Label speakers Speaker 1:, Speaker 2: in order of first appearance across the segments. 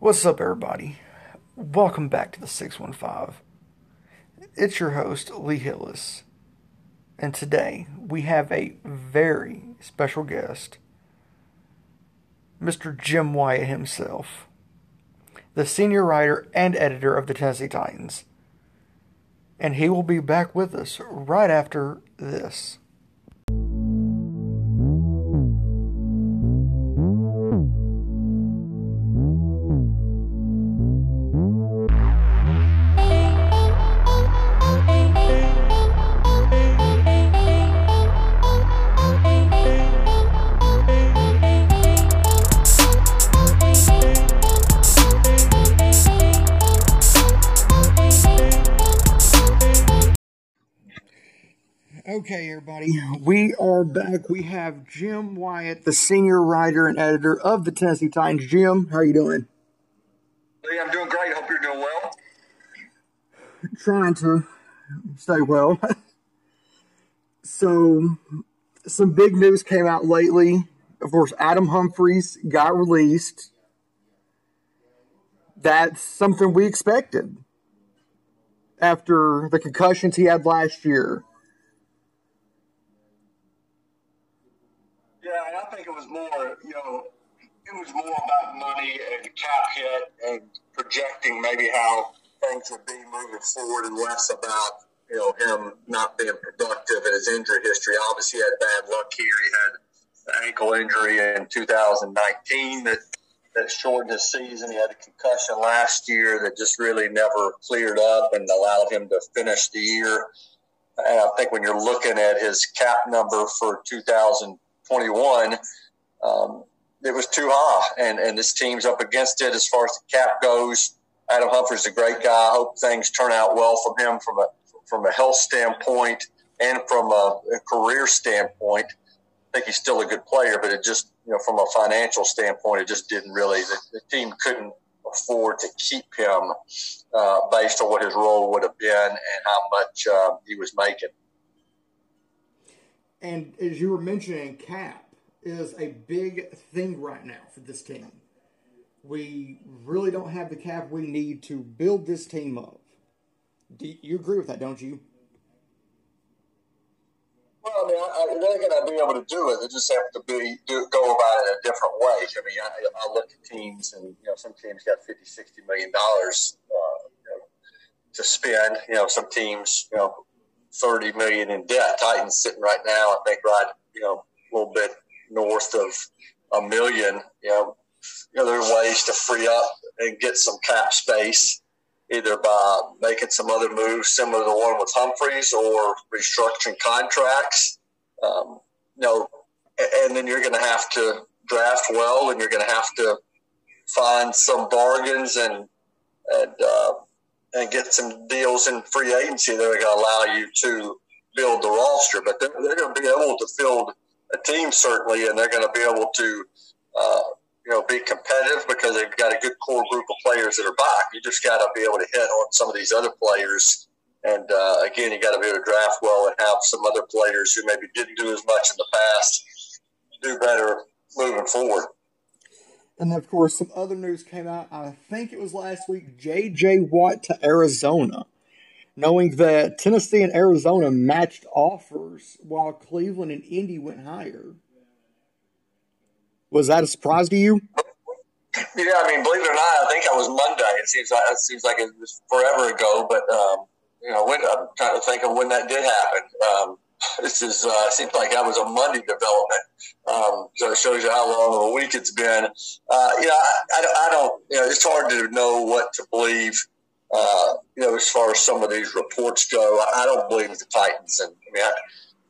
Speaker 1: What's up, everybody? Welcome back to the 615. It's your host, Lee Hillis. And today we have a very special guest, Mr. Jim Wyatt himself, the senior writer and editor of the Tennessee Titans. And he will be back with us right after this. Okay, everybody, we are back. We have Jim Wyatt, the senior writer and editor of the Tennessee Titans. Jim, how are you doing?
Speaker 2: Lee, I'm doing great. Hope you're doing well.
Speaker 1: Trying to stay well. so, some big news came out lately. Of course, Adam Humphries got released. That's something we expected after the concussions he had last year.
Speaker 2: Yeah, and I think it was more, you know, it was more about money and cap hit and projecting maybe how things would be moving forward and less about, you know, him not being productive in his injury history. Obviously, he had bad luck here. He had an ankle injury in 2019 that that shortened his season. He had a concussion last year that just really never cleared up and allowed him to finish the year. And I think when you're looking at his cap number for 2021, um, it was too high, and and this team's up against it as far as the cap goes. Adam Humphries a great guy. I hope things turn out well for him from a from a health standpoint and from a, a career standpoint. I think he's still a good player, but it just you know from a financial standpoint, it just didn't really. The, the team couldn't afford to keep him uh, based on what his role would have been and how much uh, he was making.
Speaker 1: And as you were mentioning, cap is a big thing right now for this team. We really don't have the cap we need to build this team up. Do you agree with that, don't you?
Speaker 2: Well, I mean, I, I, they're going to be able to do it. They just have to be do, go about it a different way. I mean, I, I look at teams, and you know, some teams got 50 60 million dollars uh, you know, to spend. You know, some teams, you know, 30 million in debt. Titans sitting right now, I think, right, you know, a little bit north of a million. You know, you know, there are ways to free up and get some cap space, either by making some other moves similar to the one with Humphries or restructuring contracts. Um, you know, and then you're going to have to draft well, and you're going to have to find some bargains and and uh, and get some deals in free agency that are going to allow you to build the roster. But they're, they're going to be able to field a team certainly, and they're going to be able to, uh, you know, be competitive because they've got a good core group of players that are back. You just got to be able to hit on some of these other players. And uh, again, you got to be able to draft well and have some other players who maybe didn't do as much in the past do better moving forward.
Speaker 1: And of course, some other news came out. I think it was last week. J.J. Watt to Arizona, knowing that Tennessee and Arizona matched offers while Cleveland and Indy went higher. Was that a surprise to you?
Speaker 2: Yeah, I mean, believe it or not, I think that was Monday. It seems like it seems like it was forever ago, but um, you know, when, I'm trying to think of when that did happen. Um, this is uh, seems like that was a Monday development. Um, so it shows you how long of a week it's been. Uh, you know, I, I, I, don't. You know, it's hard to know what to believe. Uh, you know, as far as some of these reports go, I, don't believe the Titans. And I mean, I,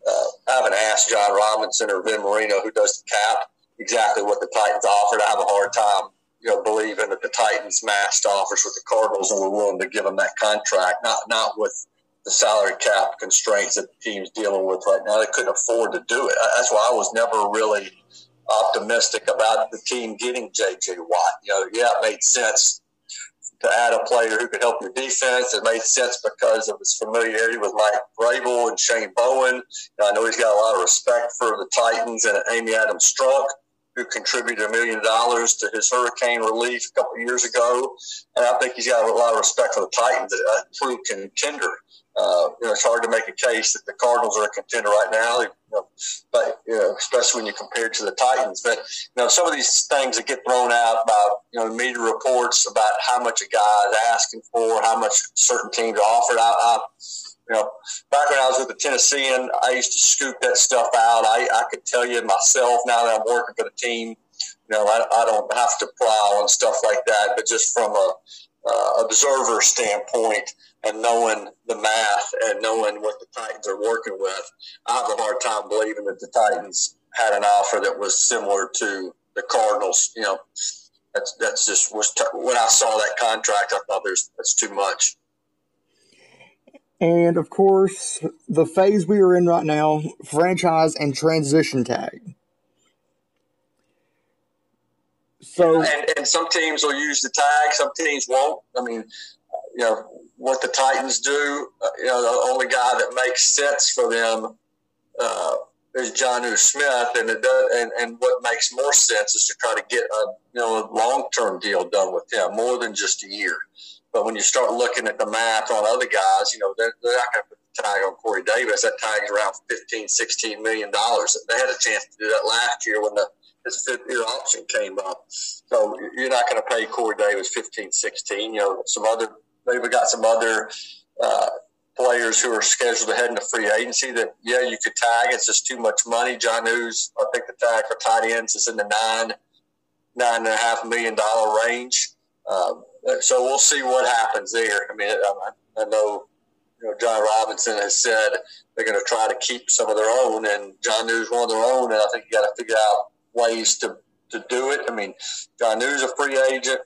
Speaker 2: uh, I haven't asked Jon Robinson or Vin Marino, who does the cap, exactly what the Titans offered. I have a hard time, you know, believing that the Titans matched offers with the Cardinals and were willing to give them that contract. Not not with the salary cap constraints that the team's dealing with right now. They couldn't afford to do it. That's why I was never really optimistic about the team getting J.J. Watt. You know, yeah, it made sense to add a player who could help your defense. It made sense because of his familiarity with Mike Vrabel and Shane Bowen. I know he's got a lot of respect for the Titans and Amy Adams Strunk. who contributed a million dollars to his hurricane relief a couple of years ago. And I think he's got a lot of respect for the Titans, that uh, a true contender. Uh, you know, it's hard to make a case that the Cardinals are a contender right now, you know, but you know, especially when you compare it to the Titans. But you know, some of these things that get thrown out about you know media reports about how much a guy is asking for, how much certain teams are offered. I, I you know, back when I was with the Tennessean, I used to scoop that stuff out. I, I could tell you myself now that I'm working for the team, you know, I, I don't have to prowl and stuff like that, but just from a uh, observer standpoint and knowing the math and knowing what the Titans are working with, I have a hard time believing that the Titans had an offer that was similar to the Cardinals. You know, that's that's just was t- when I saw that contract, I thought there's that's too much.
Speaker 1: And of course, the phase we are in right now, franchise and transition tag.
Speaker 2: So, and, and some teams will use the tag, some teams won't. I mean, you know what the Titans do. Uh, you know, the only guy that makes sense for them uh, is Jonnu Smith, and it does. And, and what makes more sense is to try to get a you know a long term deal done with him, more than just a year. But when you start looking at the math on other guys, you know, they're, they're not going to put the tag on Corey Davis. That tag's around 15, 16 million dollars. They had a chance to do that last year when the fifth year option came up. So you're not going to pay Corey Davis 15, 16. You know, some other, maybe we got some other uh, players who are scheduled to head into free agency that, yeah, you could tag. It's just too much money. Jonnu's, I think the tag for tight ends is in the nine, nine and a half million dollar range. Um, so we'll see what happens there. I mean, I, I know, you know, Jon Robinson has said they're going to try to keep some of their own, and Jonnu's one of their own, and I think you got to figure out ways to, to do it. I mean, Jonnu's a free agent.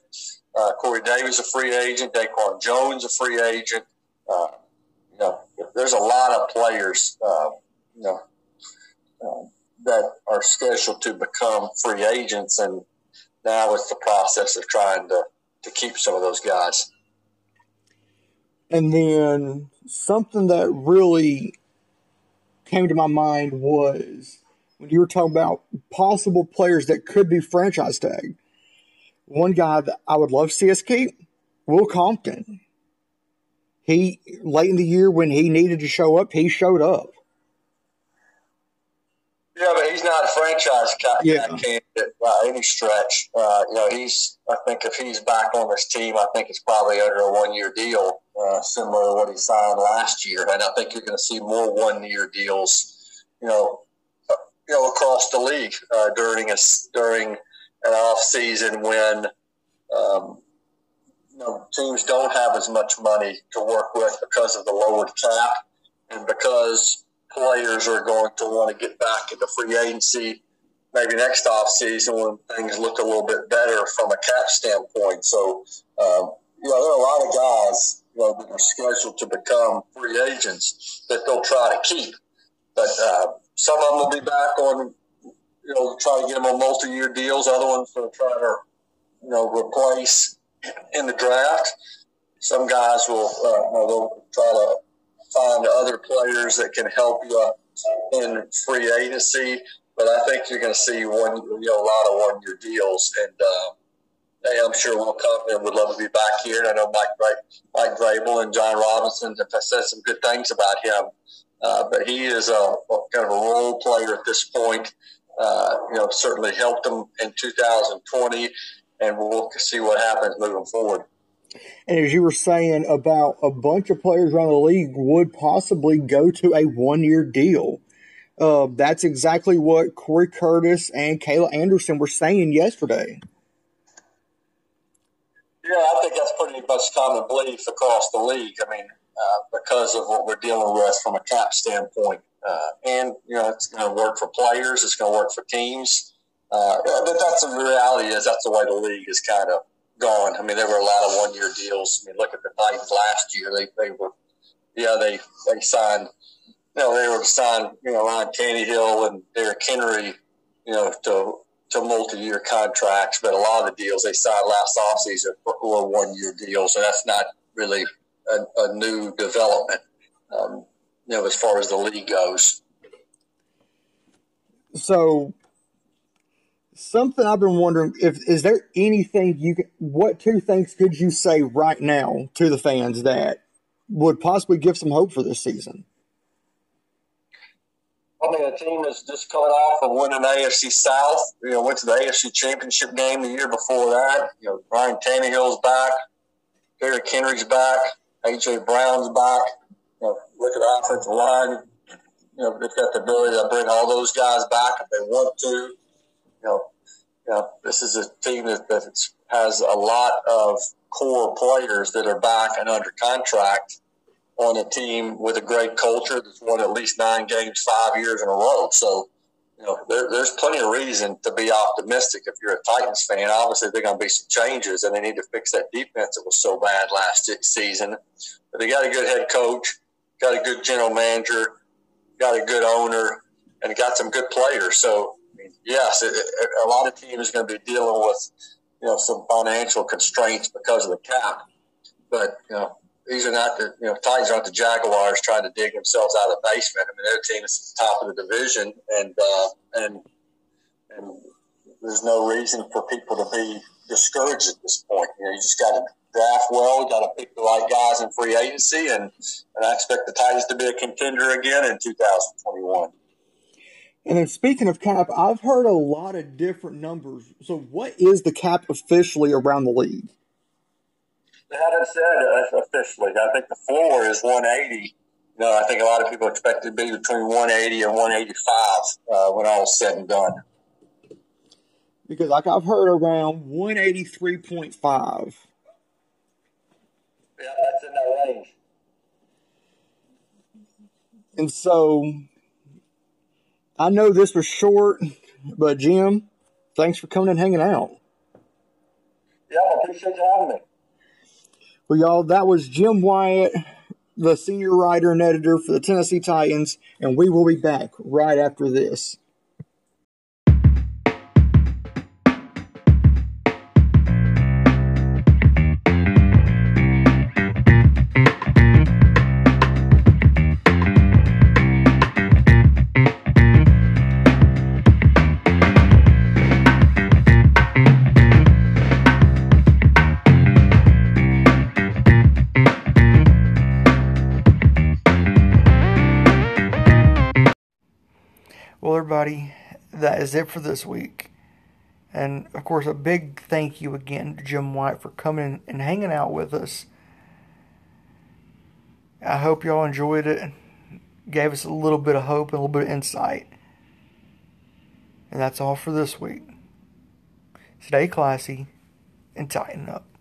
Speaker 2: Uh, Corey Davis a free agent. Daquan Jones a free agent. Uh, you know, there's a lot of players, uh, you know, uh, that are scheduled to become free agents, and now it's the process of trying to to keep some of those guys.
Speaker 1: And then something that really came to my mind was when you were talking about possible players that could be franchise tag. One guy that I would love to see us keep, Will Compton. He late in the year when he needed to show up, he showed up.
Speaker 2: Yeah, but he's not a franchise yeah. candidate by any stretch. Uh, you know, he's. I think if he's back on this team, I think it's probably under a one-year deal, uh, similar to what he signed last year. And I think you're going to see more one-year deals. You know, uh, you know, across the league uh, during a during an off season when um, you know teams don't have as much money to work with because of the lowered cap and because players are going to want to get back into free agency maybe next off season when things look a little bit better from a cap standpoint. So, um, you know, there are a lot of guys you know, that are scheduled to become free agents that they'll try to keep. But uh, of them will be back on, you know, try to get them on multi-year deals. Other ones will try to, you know, replace in the draft. Some guys will, uh, you know, they'll try to find other players that can help you in free agency. But I think you're going to see one, you know, a lot of one-year deals, and uh, hey, I'm sure Will Compton would love to be back here. And I know Mike Mike Vrabel and Jon Robinson have said some good things about him. Uh, but he is a, kind of a role player at this point. Uh, you know, certainly helped them in 2020, and we'll see what happens moving forward.
Speaker 1: And as you were saying about a bunch of players around the league would possibly go to a one year deal. Uh, that's exactly what Corey Curtis and Kayla Anderson were saying yesterday.
Speaker 2: Yeah, I think that's pretty much common belief across the league. I mean, uh, because of what we're dealing with from a cap standpoint. Uh, and, you know, it's going to work for players, it's going to work for teams. Uh, but that's the reality is that's the way the league is kind of gone. I mean, there were a lot of one year deals. I mean, look at the Titans last year. They, they were, yeah, they, they signed, you know, they were signed, you know, Ryan Tannehill and Derrick Henry, you know, to, to multi year contracts. But a lot of the deals they signed last offseason were one year deals. So that's not really a, a new development, um, you know, as far as the league goes.
Speaker 1: So something I've been wondering if is there anything you can, what two things could you say right now to the fans that would possibly give some hope for this season?
Speaker 2: I mean, a team that's just coming off of winning the AFC South. You know, went to the AFC Championship game the year before that. You know, Ryan Tannehill's back, Derrick Henry's back, AJ Brown's back. You know, look at the offensive line. You know, they've got the ability to bring all those guys back if they want to. You know, you know, this is a team that, that has a lot of core players that are back and under contract on a team with a great culture that's won at least nine games five years in a row. So, you know, there, there's plenty of reason to be optimistic if you're a Titans fan. Obviously, there are going to be some changes, and they need to fix that defense that was so bad last season. But they got a good head coach, got a good general manager, got a good owner, and got some good players. So, yes, it, it, a lot of teams are going to be dealing with, you know, some financial constraints because of the cap. But, you know, these are not the you know Titans aren't the Jaguars trying to dig themselves out of the basement. I mean, their team is the top of the division, and uh, and and there's no reason for people to be discouraged at this point. You know, you just got to draft well, got to pick the right guys in free agency, and and I expect the Titans to be a contender again in 2021.
Speaker 1: And then speaking of cap, I've heard a lot of different numbers. So, what is the cap officially around the league?
Speaker 2: Haven't said officially. I think the floor is 180. You know, I think a lot of people expect it to be between 180 and 185 uh, when all is said and done.
Speaker 1: Because, like, I've heard around 183.5.
Speaker 2: Yeah, that's in that range.
Speaker 1: And so, I know this was short, but Jim, thanks for coming and hanging out.
Speaker 2: Yeah, I appreciate you having me.
Speaker 1: Well, y'all, that was Jim Wyatt, the senior writer and editor for the Tennessee Titans, and we will be back right after this. Well, everybody, that is it for this week. And of course, a big thank you again to Jim Wyatt for coming and hanging out with us. I hope y'all enjoyed it. Gave us a little bit of hope and a little bit of insight. And that's all for this week. Stay classy and tighten up.